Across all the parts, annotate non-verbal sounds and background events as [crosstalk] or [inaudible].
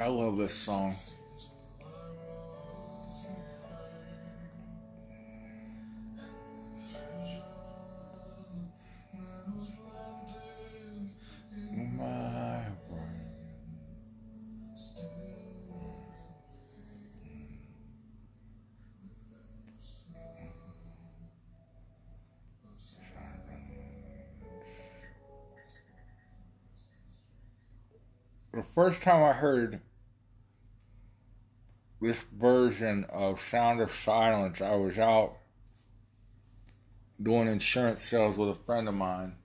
I love this song. The first time I heard this version of Sound of Silence, I was out doing insurance sales with a friend of mine.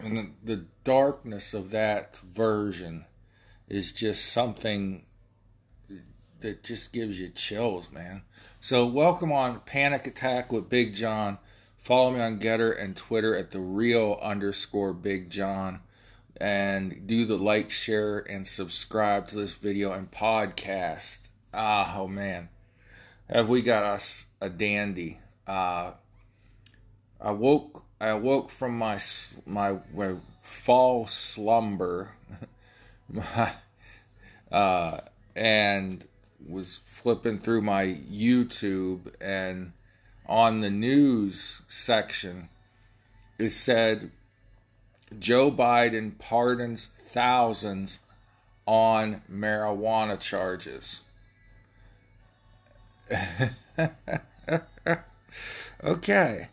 And the, darkness of that version is just something that just gives you chills, man. So, welcome on Panic Attack with Big John. Follow me on GETTR and Twitter at the real underscore Big John and do the like, share, and subscribe to this video and podcast. Ah, oh man, have we got us a dandy? Uh, I woke, I woke from my my, my fall slumber, [laughs] uh, and was flipping through my YouTube and on the news section it said Joe Biden pardons thousands on marijuana charges. [laughs] okay.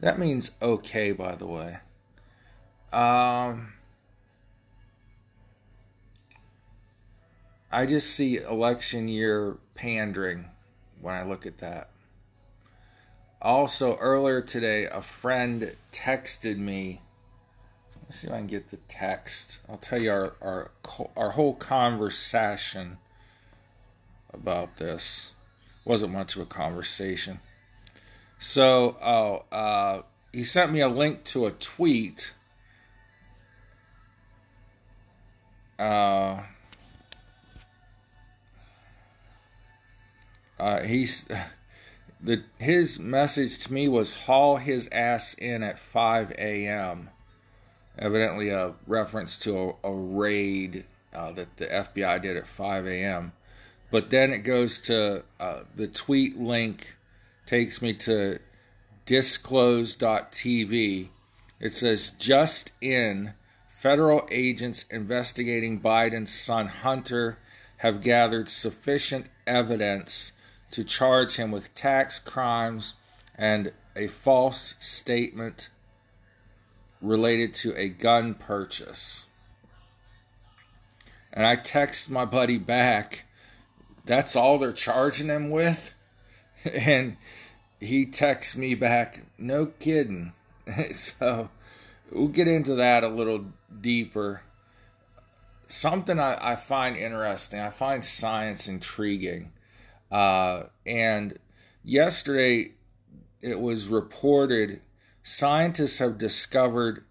That means okay, by the way. Um, I just see election year pandering when I look at that. Also, earlier today, a friend texted me Let's see if I can get the text. I'll tell you our our our whole conversation about this. Wasn't much of a conversation. So, oh, uh, he sent me a link to a tweet. Uh, uh, he's the his message to me was haul his ass in at 5 a.m evidently a reference to a, a raid uh, that the FBI did at 5 a.m. But then it goes to uh, the tweet link, takes me to disclose.tv. It says, just in, federal agents investigating Biden's son Hunter have gathered sufficient evidence to charge him with tax crimes and a false statement related to a gun purchase. And I text my buddy back, that's all they're charging him with? [laughs] And he texts me back, no kidding. [laughs] so we'll get into that a little deeper. Something I, I find interesting, I find science intriguing. Uh, and yesterday it was reported scientists have discovered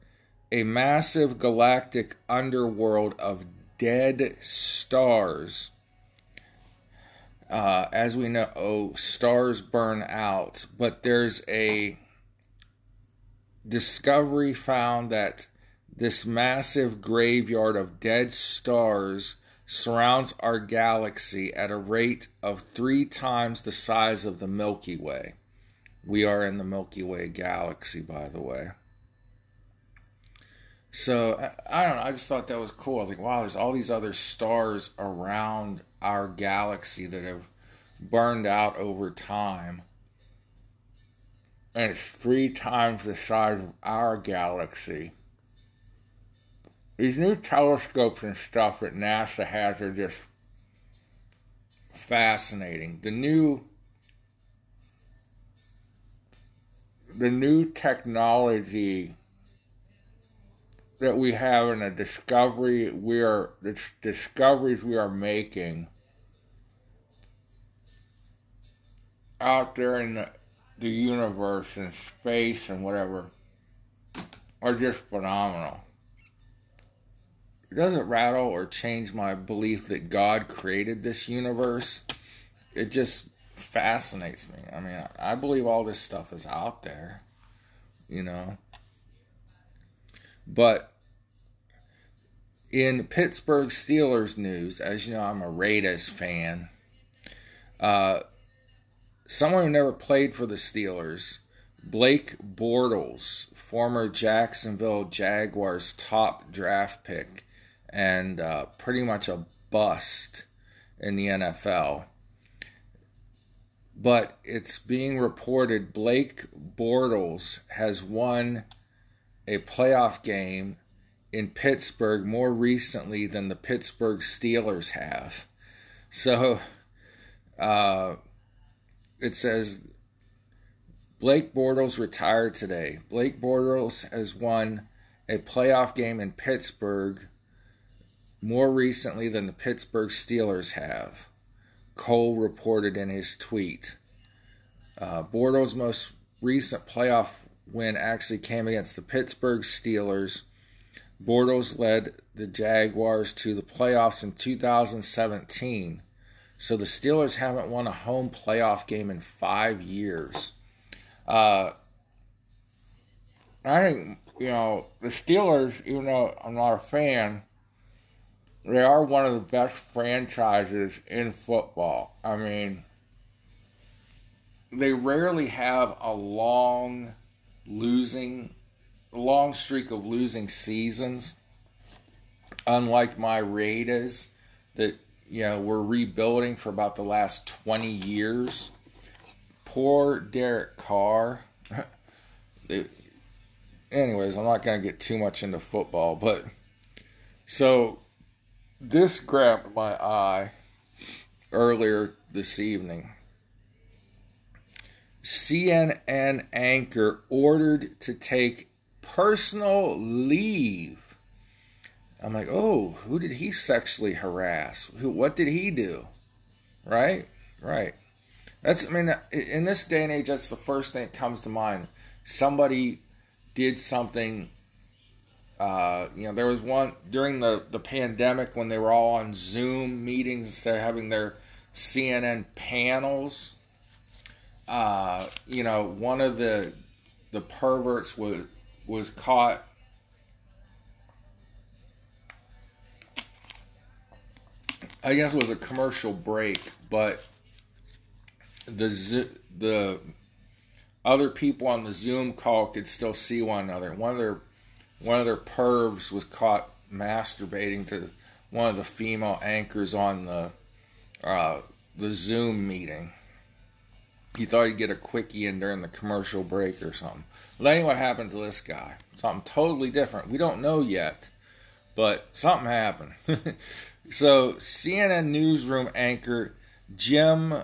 a massive galactic underworld of dead stars. Uh, as we know, oh, stars burn out, but there's a discovery found that this massive graveyard of dead stars surrounds our galaxy at a rate of three times the size of the Milky Way. We are in the Milky Way galaxy, by the way. So I, don't know. I just thought that was cool. I was like, wow, there's all these other stars around our galaxy that have burned out over time. And it's three times the size of our galaxy. These new telescopes and stuff that NASA has are just fascinating. The new the new technology that we have and the discovery we are the discoveries we are making out there in the, the universe and space and whatever are just phenomenal. It doesn't rattle or change my belief that God created this universe. It just fascinates me. I mean, I believe all this stuff is out there, you know. But in Pittsburgh Steelers news, as you know, I'm a Raiders fan. Uh, someone who never played for the Steelers, Blake Bortles, former Jacksonville Jaguars top draft pick, and uh, pretty much a bust in the NFL. But it's being reported Blake Bortles has won a playoff game in Pittsburgh more recently than the Pittsburgh Steelers have. So uh, it says Blake Bortles retired today. Blake Bortles has won a playoff game in Pittsburgh more recently than the Pittsburgh Steelers have. Cole reported in his tweet. Uh, Bortles' most recent playoff win actually came against the Pittsburgh Steelers. Bortles led the Jaguars to the playoffs in 2017. So the Steelers haven't won a home playoff game in five years. Uh, I think, you know, the Steelers, even though I'm not a fan, they are one of the best franchises in football. I mean, they rarely have a long losing, long streak of losing seasons. Unlike my Raiders, that you know we're rebuilding for about the last twenty years. Poor Derek Carr. [laughs] it, anyways, I'm not going to get too much into football, but so this grabbed my eye earlier this evening. CNN anchor ordered to take personal leave. I'm like, oh, who did he sexually harass? Who? What did he do? Right, right. That's. I mean, in this day and age, that's the first thing that comes to mind. Somebody did something uh, you know, there was one during the, the pandemic when they were all on Zoom meetings instead of having their CNN panels. Uh, you know, one of the the perverts was was caught. I guess it was a commercial break, but the the other people on the Zoom call could still see one another. One of their one of their pervs was caught masturbating to one of the female anchors on the uh, the Zoom meeting. He thought he'd get a quickie in during the commercial break or something. Ain't what happened to this guy. Something totally different. We don't know yet, but something happened. [laughs] so, CNN newsroom anchor Jim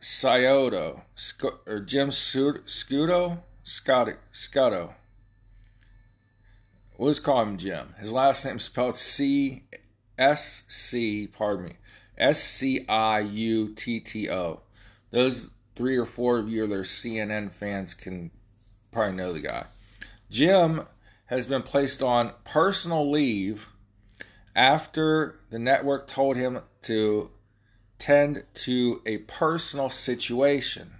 Scioto, or Jim Scudo, Scotto, Scotto, We'll just call him Jim. His last name is spelled C S C, pardon me, S C I U T T O. Those three or four of you that are CNN fans can probably know the guy. Jim has been placed on personal leave after the network told him to tend to a personal situation.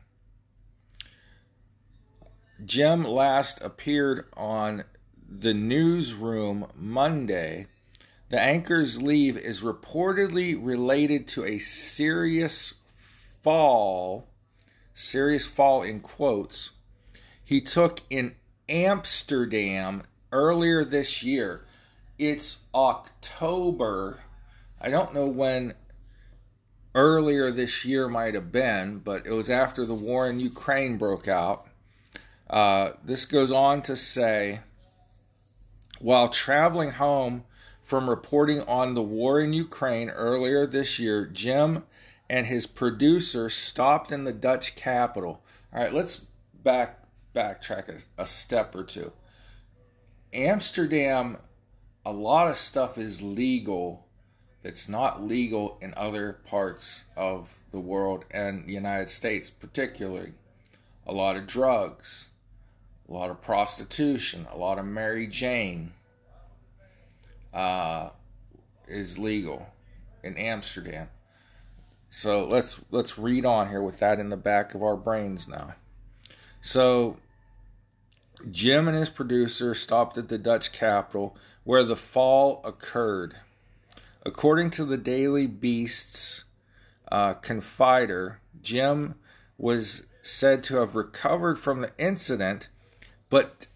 Jim last appeared on the newsroom Monday, the anchor's leave is reportedly related to a serious fall, serious fall in quotes, he took in Amsterdam earlier this year. It's October. I don't know when earlier this year might have been, but it was after the war in Ukraine broke out. Uh, this goes on to say while traveling home from reporting on the war in Ukraine earlier this year, Jim and his producer stopped in the Dutch capital. All right, let's back backtrack a, a step or two. Amsterdam, a lot of stuff is legal that's not legal in other parts of the world and the United States, particularly. A lot of drugs, a lot of prostitution, a lot of Mary Jane uh, is legal in Amsterdam. So let's let's read on here with that in the back of our brains now. So Jim and his producer stopped at the Dutch capital where the fall occurred. According to the Daily Beast's uh, confider, Jim was said to have recovered from the incident, but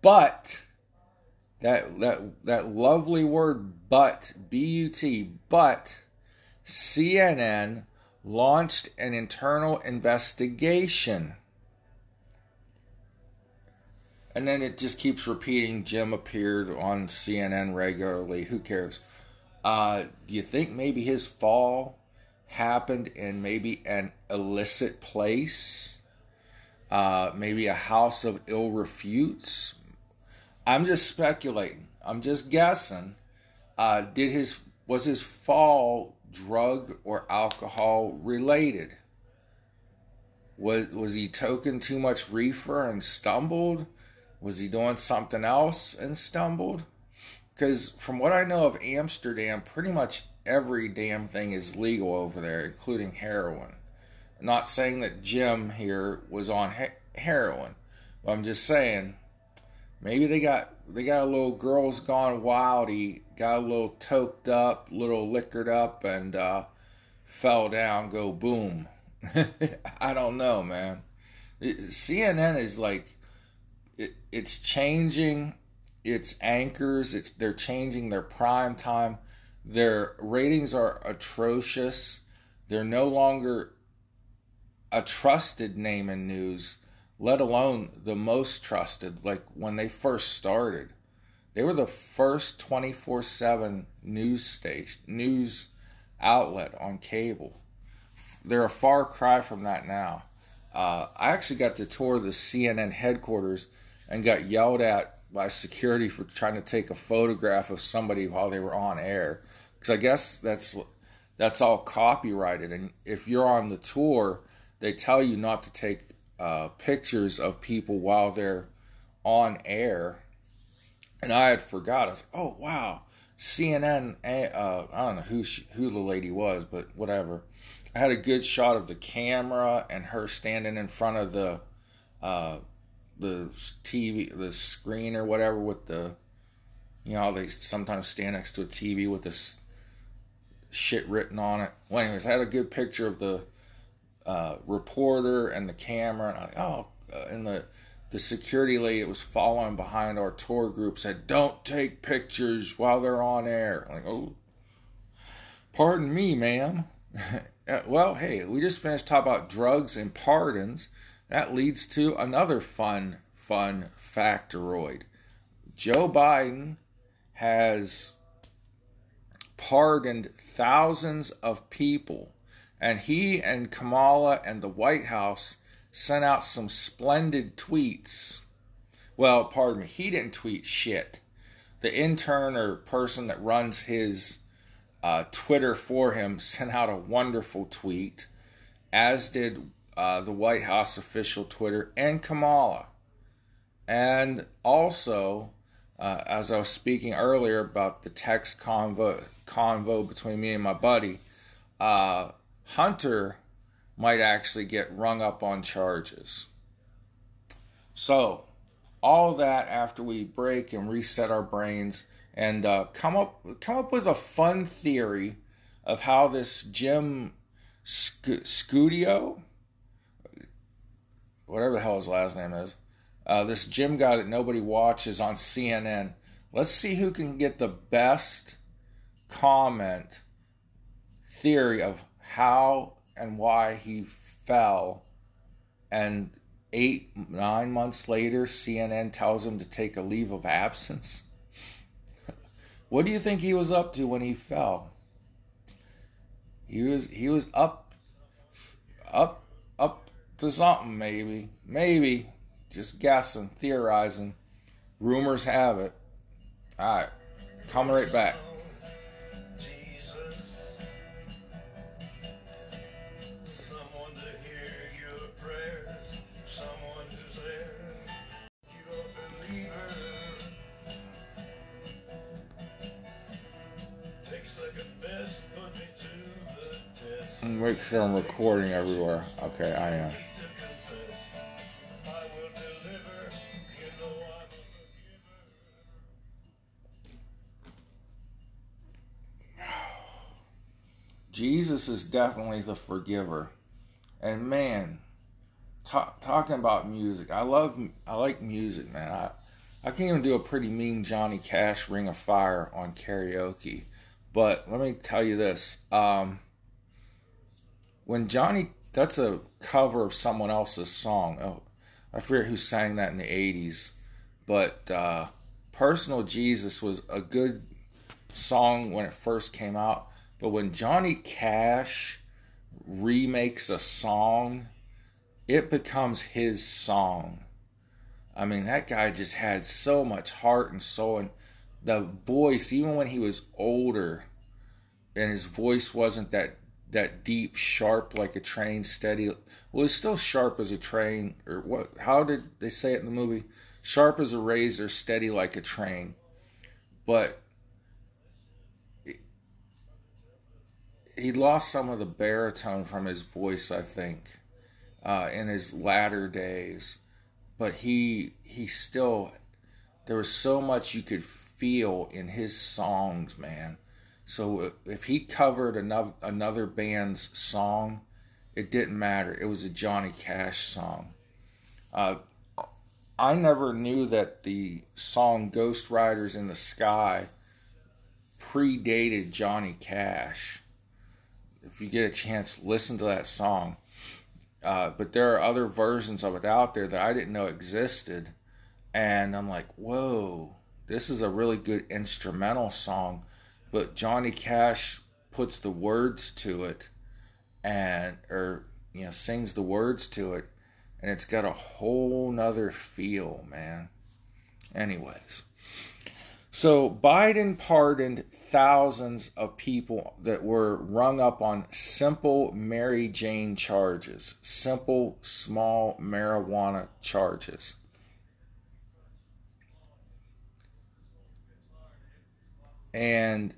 but that that that lovely word but B U T but CNN launched an internal investigation. And then it just keeps repeating Jim appeared on CNN regularly. Who cares? Uh, do you think maybe his fall happened in maybe an illicit place? Uh, maybe a house of ill refutes? I'm just speculating. I'm just guessing. Uh, did his was his fall drug or alcohol related? Was was he toking too much reefer and stumbled? Was he doing something else and stumbled? Because from what I know of Amsterdam, pretty much every damn thing is legal over there, including heroin. Not saying that Jim here was on he- heroin, but I'm just saying maybe they got they got a little girls gone wildy, got a little toked up, little liquored up, and uh, fell down. Go boom. [laughs] I don't know, man. It, CNN is like it, it's changing its anchors. It's they're changing their prime time. Their ratings are atrocious. They're no longer a trusted name in news let alone the most trusted, like when they first started. They were the first 24 7 news station, news outlet on cable. They're a far cry from that now. Uh, I actually got to tour the CNN headquarters and got yelled at by security for trying to take a photograph of somebody while they were on air. Because I guess that's that's all copyrighted, and if you're on the tour, they tell you not to take uh, pictures of people while they're on air, and I had forgot. I was "Oh wow, CNN." Uh, I don't know who she, who the lady was, but whatever. I had a good shot of the camera and her standing in front of the uh, the TV, the screen or whatever with the, you know, they sometimes stand next to a TV with this shit written on it. Well, anyways, I had a good picture of the uh, reporter and the camera. And I, oh, uh, and the the security lady was following behind our tour group said, "Don't take pictures while they're on air." I'm like, oh, pardon me, ma'am. [laughs] well, hey, we just finished talking about drugs and pardons. That leads to another fun, fun factoroid. Joe Biden has pardoned thousands of people and he and Kamala and the White House sent out some splendid tweets. Well, pardon me, he didn't tweet shit. The intern or person that runs his uh, Twitter for him sent out a wonderful tweet, as did uh, the White House official Twitter and Kamala. And also, uh, as I was speaking earlier about the text convo, convo between me and my buddy, uh, Hunter might actually get rung up on charges. So, all that after we break and reset our brains and uh, come up come up with a fun theory of how this Jim Sc- Scudio, whatever the hell his last name is, uh, this Jim guy that nobody watches on CNN. Let's see who can get the best comment theory of how and why he fell. And eight, nine months later, CNN tells him to take a leave of absence. [laughs] what do you think he was up to when he fell? He was he was up up up to something maybe. Maybe. Just guessing, theorizing. Rumors have it. Alright. Coming right back. Sure, I'm recording everywhere. Okay, I am. Jesus is definitely the forgiver. And man, talk, talking about music, I love, I like music, man. I, I can't even do a pretty mean Johnny Cash Ring of Fire on karaoke. But let me tell you this. Um, when Johnny, that's a cover of someone else's song. Oh, I forget who sang that in the 80s. But uh, Personal Jesus was a good song when it first came out. But when Johnny Cash remakes a song, it becomes his song. I mean, that guy just had so much heart and soul, and the voice, even when he was older, and his voice wasn't that that deep, sharp like a train, steady. Well, it's still sharp as a train, or what? How did they say it in the movie? Sharp as a razor, steady like a train. But he lost some of the baritone from his voice, I think, uh, in his latter days but he he still there was so much you could feel in his songs, man. So if he covered another another band's song, it didn't matter. It was a Johnny Cash song. Uh, I never knew that the song "Ghost Riders in the Sky" predated Johnny Cash. If you get a chance, listen to that song. Uh, but there are other versions of it out there that I didn't know existed. And I'm like, whoa, this is a really good instrumental song. But Johnny Cash puts the words to it and, or, you know, sings the words to it. And it's got a whole nother feel, man. Anyways. So Biden pardoned thousands of people that were rung up on simple Mary Jane charges, simple small marijuana charges. And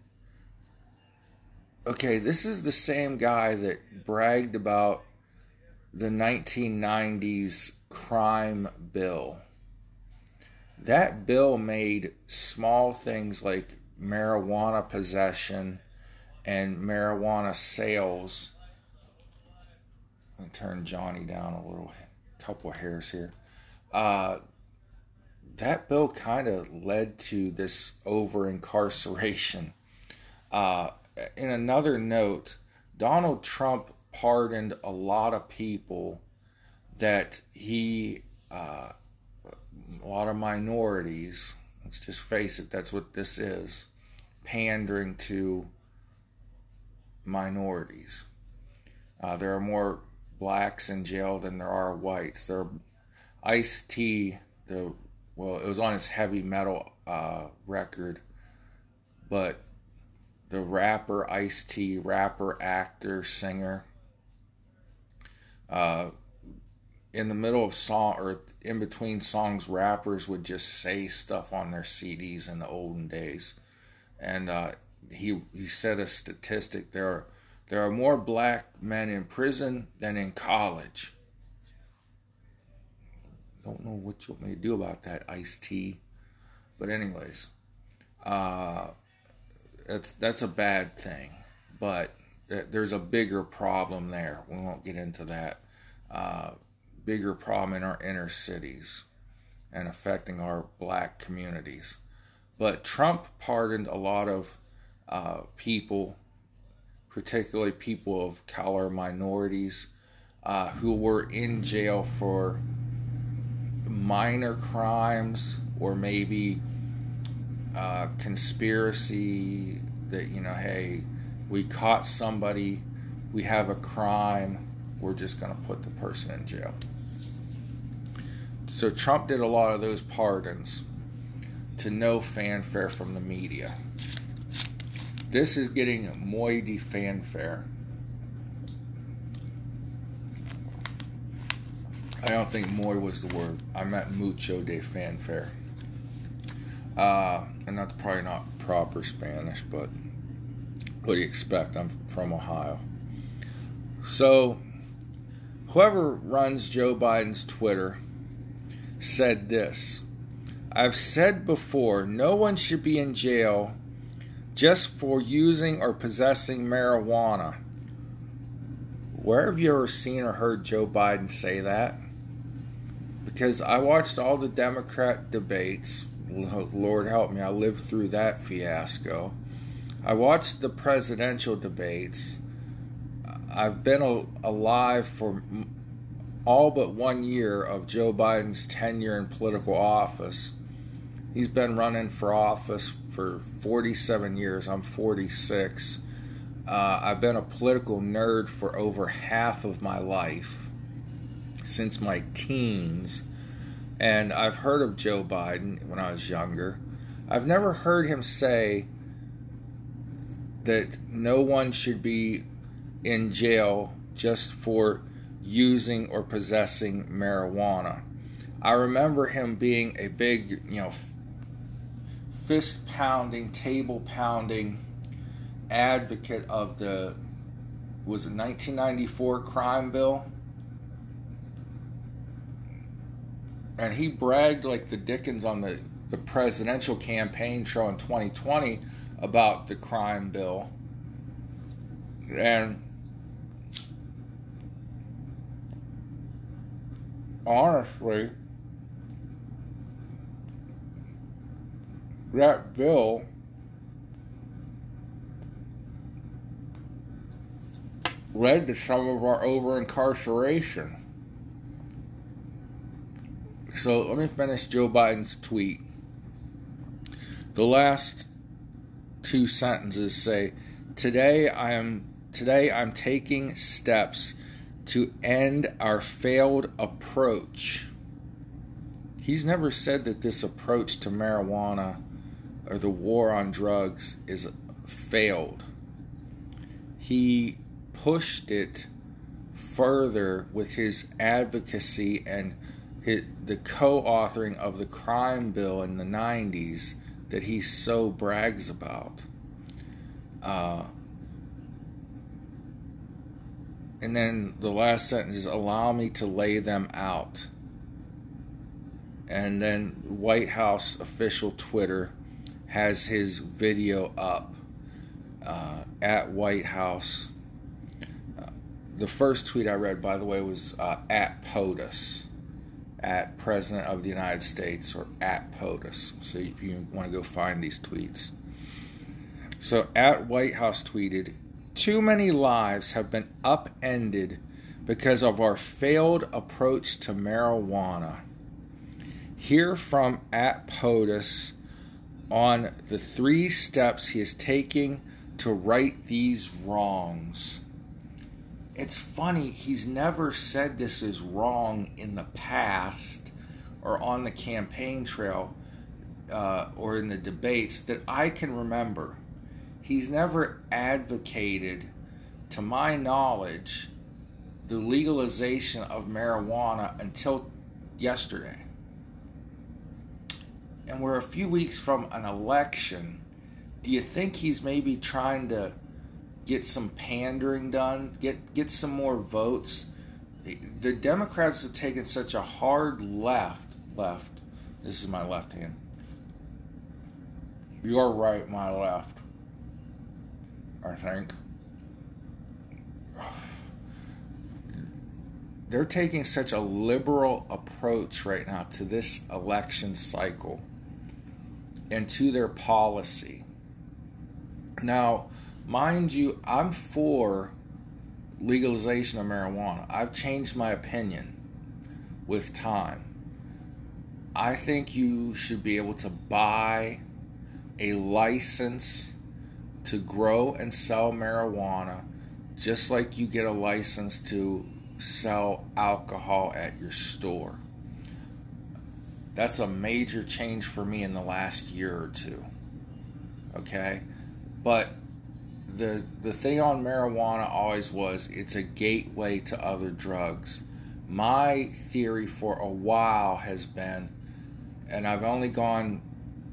okay, this is the same guy that bragged about the 1990s crime bill that bill made small things like marijuana possession and marijuana sales. Let me turn Johnny down a little, couple of hairs here. Uh, that bill kind of led to this over incarceration. Uh, in another note, Donald Trump pardoned a lot of people that he uh, a lot of minorities. Let's just face it, that's what this is pandering to minorities. Uh, there are more blacks in jail than there are whites. There, Ice T, the well, it was on his heavy metal uh, record, but the rapper Ice T, rapper, actor, singer, uh, in the middle of song or in between songs, rappers would just say stuff on their CDs in the olden days, and uh, he he said a statistic there are there are more black men in prison than in college. Don't know what you to do about that, Ice T, but anyways, uh, that's that's a bad thing, but there's a bigger problem there. We won't get into that. Uh, bigger problem in our inner cities and affecting our black communities. But Trump pardoned a lot of uh, people, particularly people of color minorities, uh, who were in jail for minor crimes or maybe uh, conspiracy that, you know, hey, we caught somebody, we have a crime, we're just going to put the person in jail. So Trump did a lot of those pardons to no fanfare from the media. This is getting moidy fanfare. I don't think "moy" was the word. I meant mucho de fanfare. Uh, and that's probably not proper Spanish, but what do you expect? I'm from Ohio. So, whoever runs Joe Biden's Twitter said this I've said before, no one should be in jail just for using or possessing marijuana. Where have you ever seen or heard Joe Biden say that? Because I watched all the Democrat debates. Lord help me, I lived through that fiasco. I watched the presidential debates. I've been alive for all but one year of Joe Biden's tenure in political office. He's been running for office for 47 years. I'm 46. Uh, I've been a political nerd for over half of my life, since my teens. And I've heard of Joe Biden when I was younger. I've never heard him say that no one should be in jail just for using or possessing marijuana. I remember him being a big, you know, fist pounding, table pounding advocate of the was it 1994 crime bill and he bragged like the dickens on the, the presidential campaign show in 2020 about the crime bill and honestly that bill led to some of our over incarceration. So let me finish Joe Biden's tweet. The last two sentences say, "Today I am today I'm taking steps to end our failed approach." He's never said that this approach to marijuana or the war on drugs is failed. He pushed it further with his advocacy and the co-authoring of the crime bill in the 90s that he so brags about. Uh, and then the last sentence is allow me to lay them out. And then White House official Twitter has his video up uh, at White House the first tweet I read, by the way, was uh, at POTUS, at President of the United States, or at POTUS. So if you want to go find these tweets. So at White House tweeted, too many lives have been upended because of our failed approach to marijuana. Hear from at POTUS on the three steps he is taking to right these wrongs it's funny, he's never said this is wrong in the past or on the campaign trail uh, or in the debates that I can remember. He's never advocated, to my knowledge, the legalization of marijuana until yesterday. And we're a few weeks from an election. Do you think he's maybe trying to get some pandering done, get get some more votes. The Democrats have taken such a hard left, left. This is my left hand. Your right, my left. I think. They're taking such a liberal approach right now to this election cycle and to their policy. Now, mind you, I'm for legalization of marijuana. I've changed my opinion with time. I think you should be able to buy a license to grow and sell marijuana just like you get a license to sell alcohol at your store. That's a major change for me in the last year or two. Okay? But the the thing on marijuana always was it's a gateway to other drugs. My theory for a while has been, and I've only gone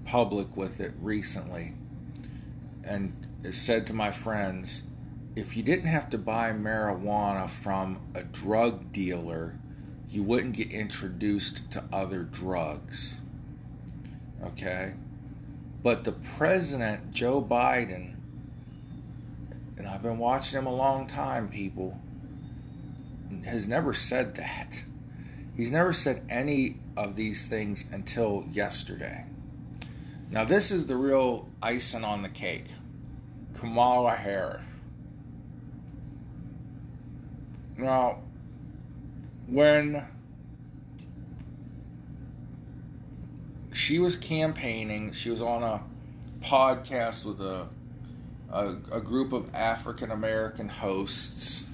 public with it recently, and said to my friends, if you didn't have to buy marijuana from a drug dealer, you wouldn't get introduced to other drugs. Okay? But the president, Joe Biden, and I've been watching him a long time, people. has never said that. He's never said any of these things until yesterday. Now, this is the real icing on the cake Kamala Harris. Now, when she was campaigning, she was on a podcast with a, a, a group of African American hosts,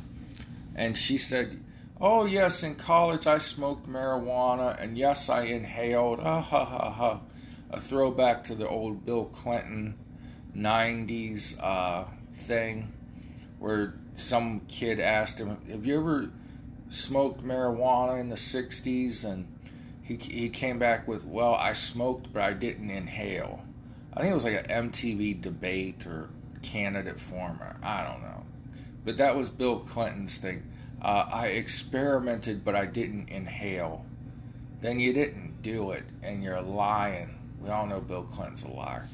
and she said, Oh, yes, in college I smoked marijuana, and yes, I inhaled. Ah, ha, ha, ha. A throwback to the old Bill Clinton 90s uh, thing where some kid asked him, Have you ever smoked marijuana in the 60s? And he, he came back with, Well, I smoked, but I didn't inhale. I think it was like an MTV debate or candidate former. I don't know. But that was Bill Clinton's thing. Uh, I experimented, but I didn't inhale. Then you didn't do it, and you're lying. We all know Bill Clinton's a liar.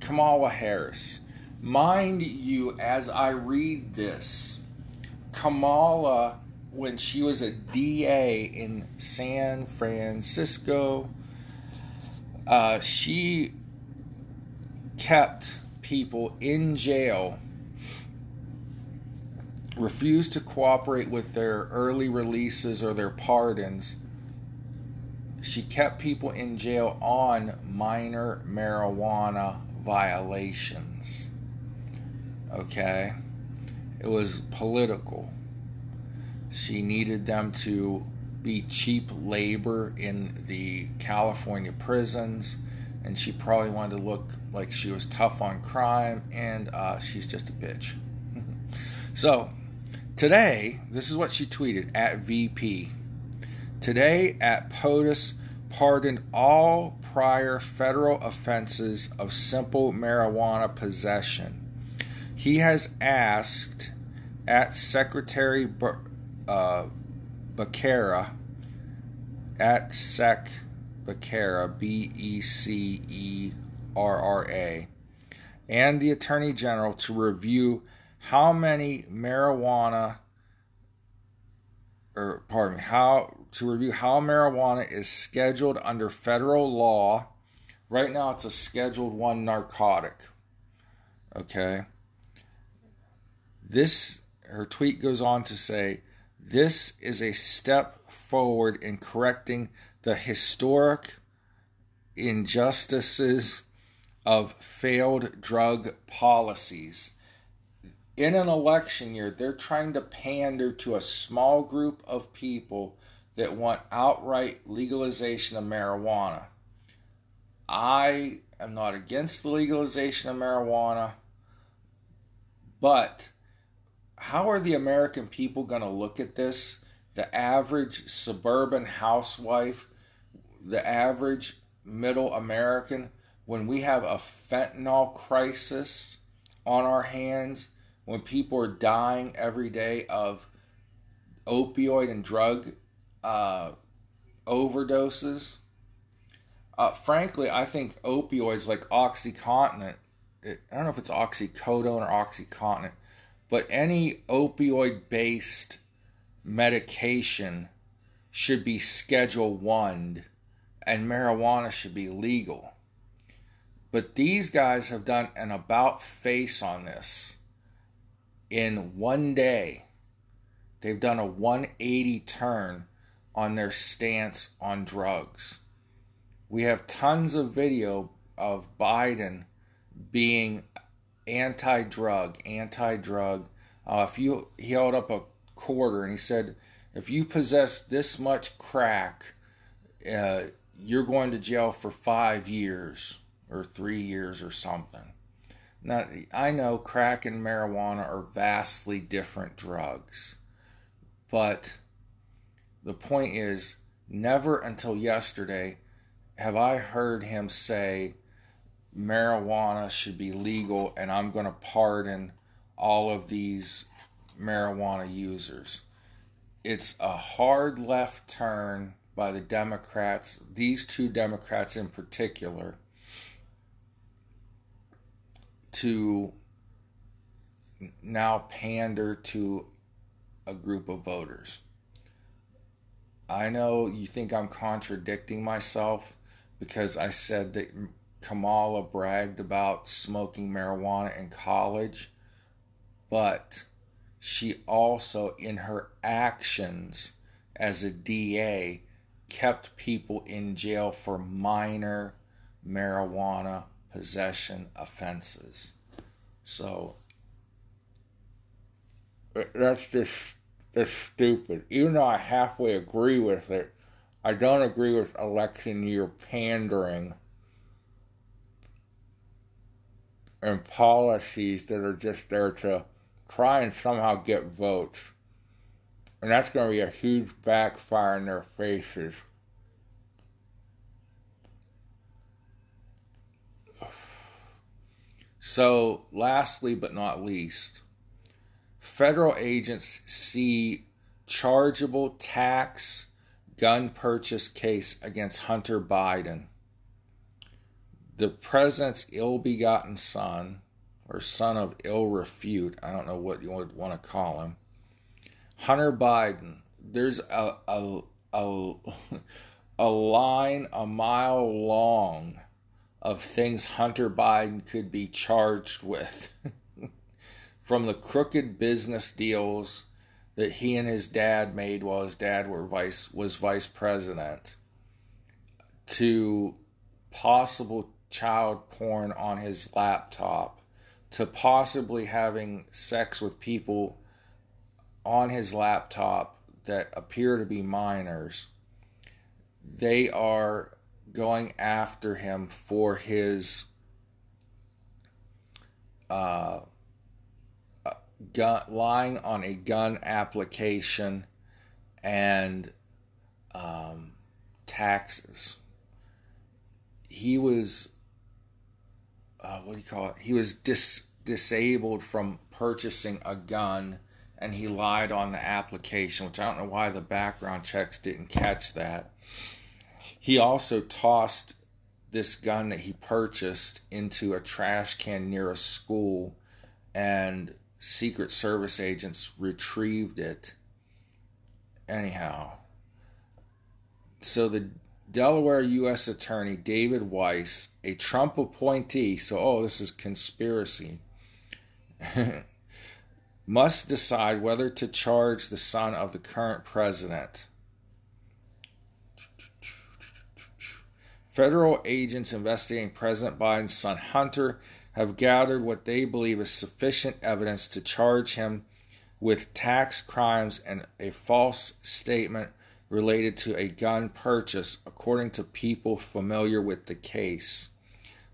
Kamala Harris. Mind you, as I read this, Kamala, when she was a DA in San Francisco, uh, she kept people in jail refused to cooperate with their early releases or their pardons. She kept people in jail on minor marijuana violations. Okay? It was political. She needed them to be cheap labor in the California prisons, and she probably wanted to look like she was tough on crime, and uh, she's just a bitch. [laughs] so, Today, this is what she tweeted at VP. Today, at POTUS pardoned all prior federal offenses of simple marijuana possession. He has asked at Secretary uh, Becerra, at Sec Becerra, B E C E R R A, and the Attorney General to review how many marijuana or pardon me, how to review how marijuana is scheduled under federal law. Right now it's a scheduled 1 narcotic. Okay? This her tweet goes on to say this is a step forward in correcting the historic injustices of failed drug policies in an election year, they're trying to pander to a small group of people that want outright legalization of marijuana. I am not against the legalization of marijuana, but how are the American people going to look at this? The average suburban housewife, the average middle American, when we have a fentanyl crisis on our hands when people are dying every day of opioid and drug uh, overdoses. Uh, frankly, I think opioids like OxyContin, it, I don't know if it's oxycodone or OxyContin, but any opioid based medication should be Schedule 1 and marijuana should be legal. But these guys have done an about face on this in one day, they've done a 180 turn on their stance on drugs. We have tons of video of Biden being anti drug, anti drug. Uh, if you he held up a quarter and he said, if you possess this much crack, uh, you're going to jail for five years or three years or something. Now, I know crack and marijuana are vastly different drugs, but the point is, never until yesterday have I heard him say marijuana should be legal and I'm going to pardon all of these marijuana users. It's a hard left turn by the Democrats, these two Democrats in particular to now pander to a group of voters. I know you think I'm contradicting myself because I said that Kamala bragged about smoking marijuana in college, but she also, in her actions as a DA, kept people in jail for minor marijuana possession offenses. So that's just that's stupid. Even though I halfway agree with it, I don't agree with election year pandering and policies that are just there to try and somehow get votes. And that's going to be a huge backfire in their faces. So, lastly but not least, federal agents see chargeable tax gun purchase case against Hunter Biden. The president's ill begotten son, or son of ill refute, I don't know what you would want to call him, Hunter Biden, there's a, a, a, a line a mile long of things Hunter Biden could be charged with. [laughs] From the crooked business deals that he and his dad made while his dad were vice was vice president to possible child porn on his laptop to possibly having sex with people on his laptop that appear to be minors they are going after him for his uh, gun, lying on a gun application and um, taxes. He was, uh, what do you call it? He was dis- disabled from purchasing a gun and he lied on the application, which I don't know why the background checks didn't catch that. He also tossed this gun that he purchased into a trash can near a school, and Secret Service agents retrieved it. Anyhow, so the Delaware U.S. Attorney David Weiss, a Trump appointee, so oh, this is conspiracy, [laughs] must decide whether to charge the son of the current president. Federal agents investigating President Biden's son Hunter have gathered what they believe is sufficient evidence to charge him with tax crimes and a false statement related to a gun purchase, according to people familiar with the case.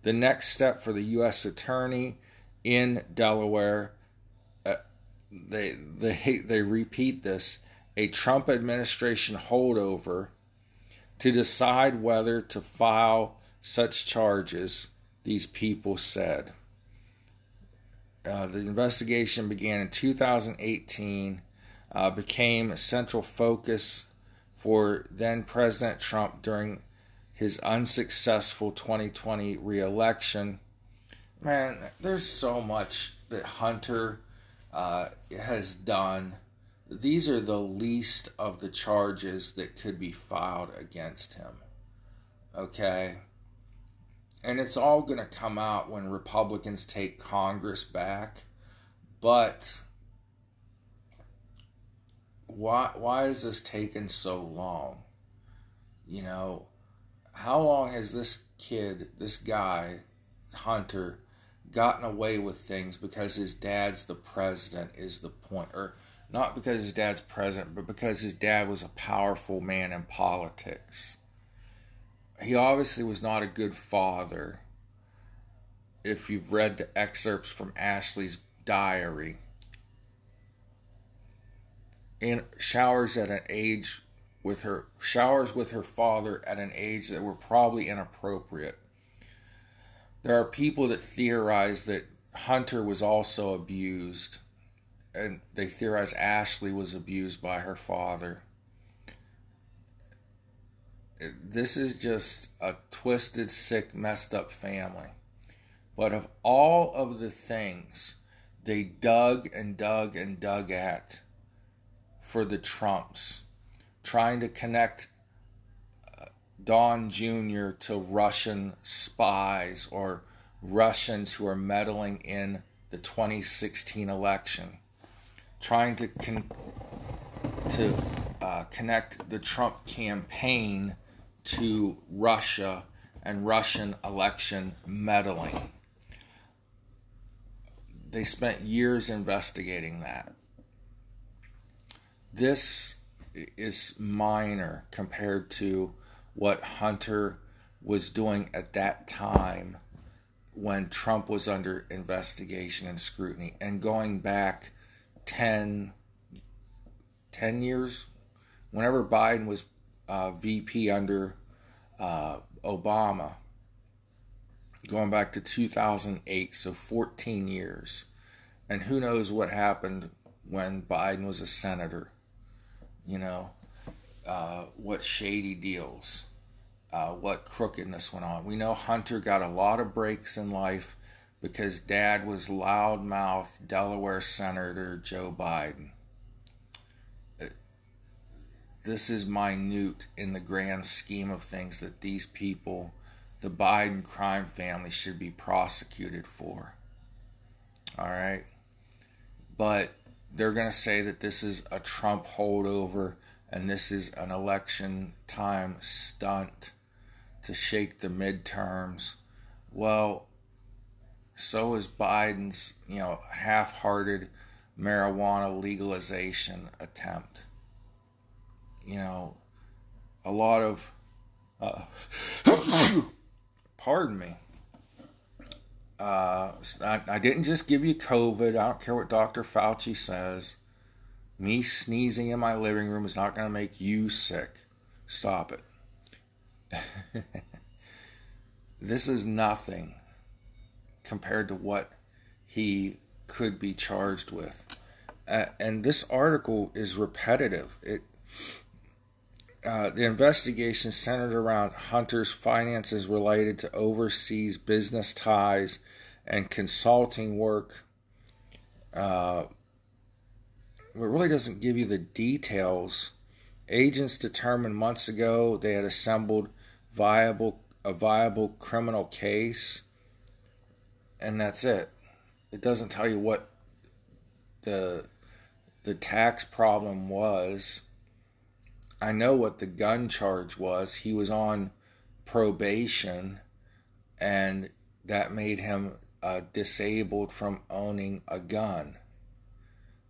The next step for the U.S. Attorney in Delaware, they, they, they repeat this, a Trump administration holdover to decide whether to file such charges, these people said. Uh, the investigation began in 2018, uh, became a central focus for then President Trump during his unsuccessful 2020 reelection. Man, there's so much that Hunter uh, has done these are the least of the charges that could be filed against him. Okay? And it's all going to come out when Republicans take Congress back. But why why is this taking so long? You know, how long has this kid, this guy, Hunter, gotten away with things because his dad's the president is the point or not because his dad's president, but because his dad was a powerful man in politics. He obviously was not a good father. If you've read the excerpts from Ashley's diary, in showers at an age with her showers with her father at an age that were probably inappropriate. There are people that theorize that Hunter was also abused and they theorize Ashley was abused by her father. This is just a twisted, sick, messed up family. But of all of the things they dug and dug and dug at for the Trumps, trying to connect Don Jr. to Russian spies or Russians who are meddling in the 2016 election, trying to con- to uh, connect the Trump campaign to Russia and Russian election meddling. They spent years investigating that. This is minor compared to what Hunter was doing at that time when Trump was under investigation and scrutiny. And going back 10, 10 years, whenever Biden was uh, VP under uh, Obama, going back to 2008, so 14 years. And who knows what happened when Biden was a senator? You know, uh, what shady deals, uh, what crookedness went on. We know Hunter got a lot of breaks in life because dad was loudmouth Delaware Senator Joe Biden. This is minute in the grand scheme of things that these people, the Biden crime family, should be prosecuted for. All right. But they're going to say that this is a Trump holdover and this is an election time stunt to shake the midterms. Well, so is Biden's, you know, half-hearted marijuana legalization attempt. You know, a lot of uh, [coughs] pardon me uh, I, I didn't just give you COVID. I don't care what Dr. Fauci says. Me sneezing in my living room is not going to make you sick. Stop it. [laughs] this is nothing compared to what he could be charged with. Uh, and this article is repetitive. It uh, the investigation centered around Hunter's finances related to overseas business ties and consulting work. Uh, it really doesn't give you the details. Agents determined months ago they had assembled viable a viable criminal case, and that's it. It doesn't tell you what the the tax problem was I know what the gun charge was. He was on probation, and that made him uh, disabled from owning a gun.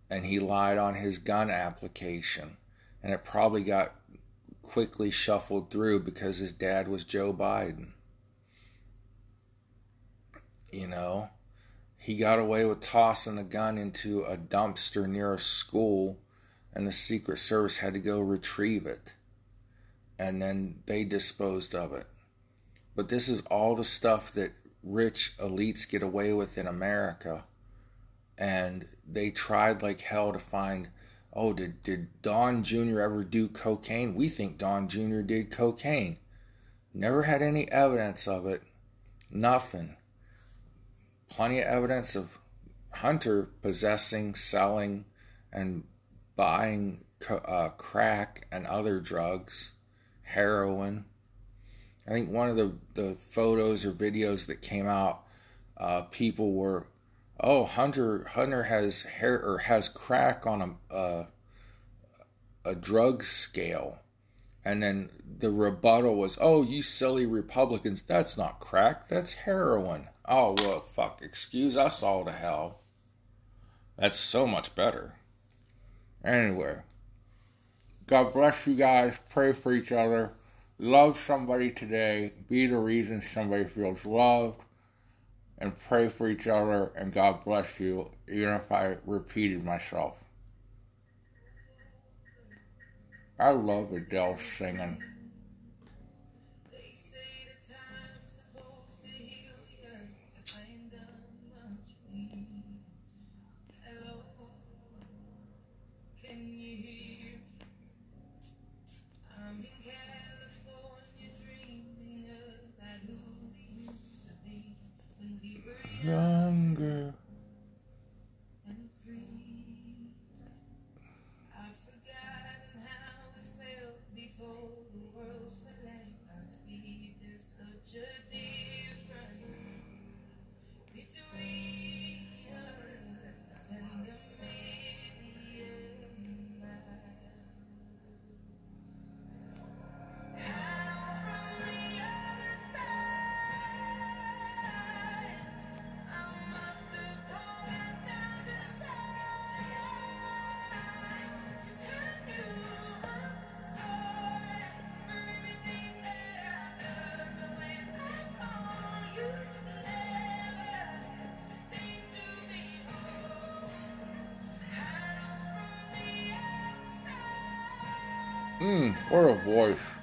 And he lied on his gun application, and it probably got quickly shuffled through because his dad was Joe Biden. You know, he got away with tossing a gun into a dumpster near a school and the Secret Service had to go retrieve it. And then they disposed of it. But this is all the stuff that rich elites get away with in America. And they tried like hell to find oh, did, did Don Jr. ever do cocaine? We think Don Jr. did cocaine. Never had any evidence of it. Nothing. Plenty of evidence of Hunter possessing, selling, and buying uh, crack and other drugs, heroin. I think one of the, the photos or videos that came out, uh, people were, oh, Hunter Hunter has hair or has crack on a uh, a drug scale, and then the rebuttal was, oh, you silly Republicans, that's not crack, that's heroin. Oh well, fuck, excuse us all to hell. That's so much better. Anyway, God bless you guys. Pray for each other. Love somebody today. Be the reason somebody feels loved. And pray for each other. And God bless you, even if I repeated myself. I love Adele singing. Younger. Mmm, what a voice.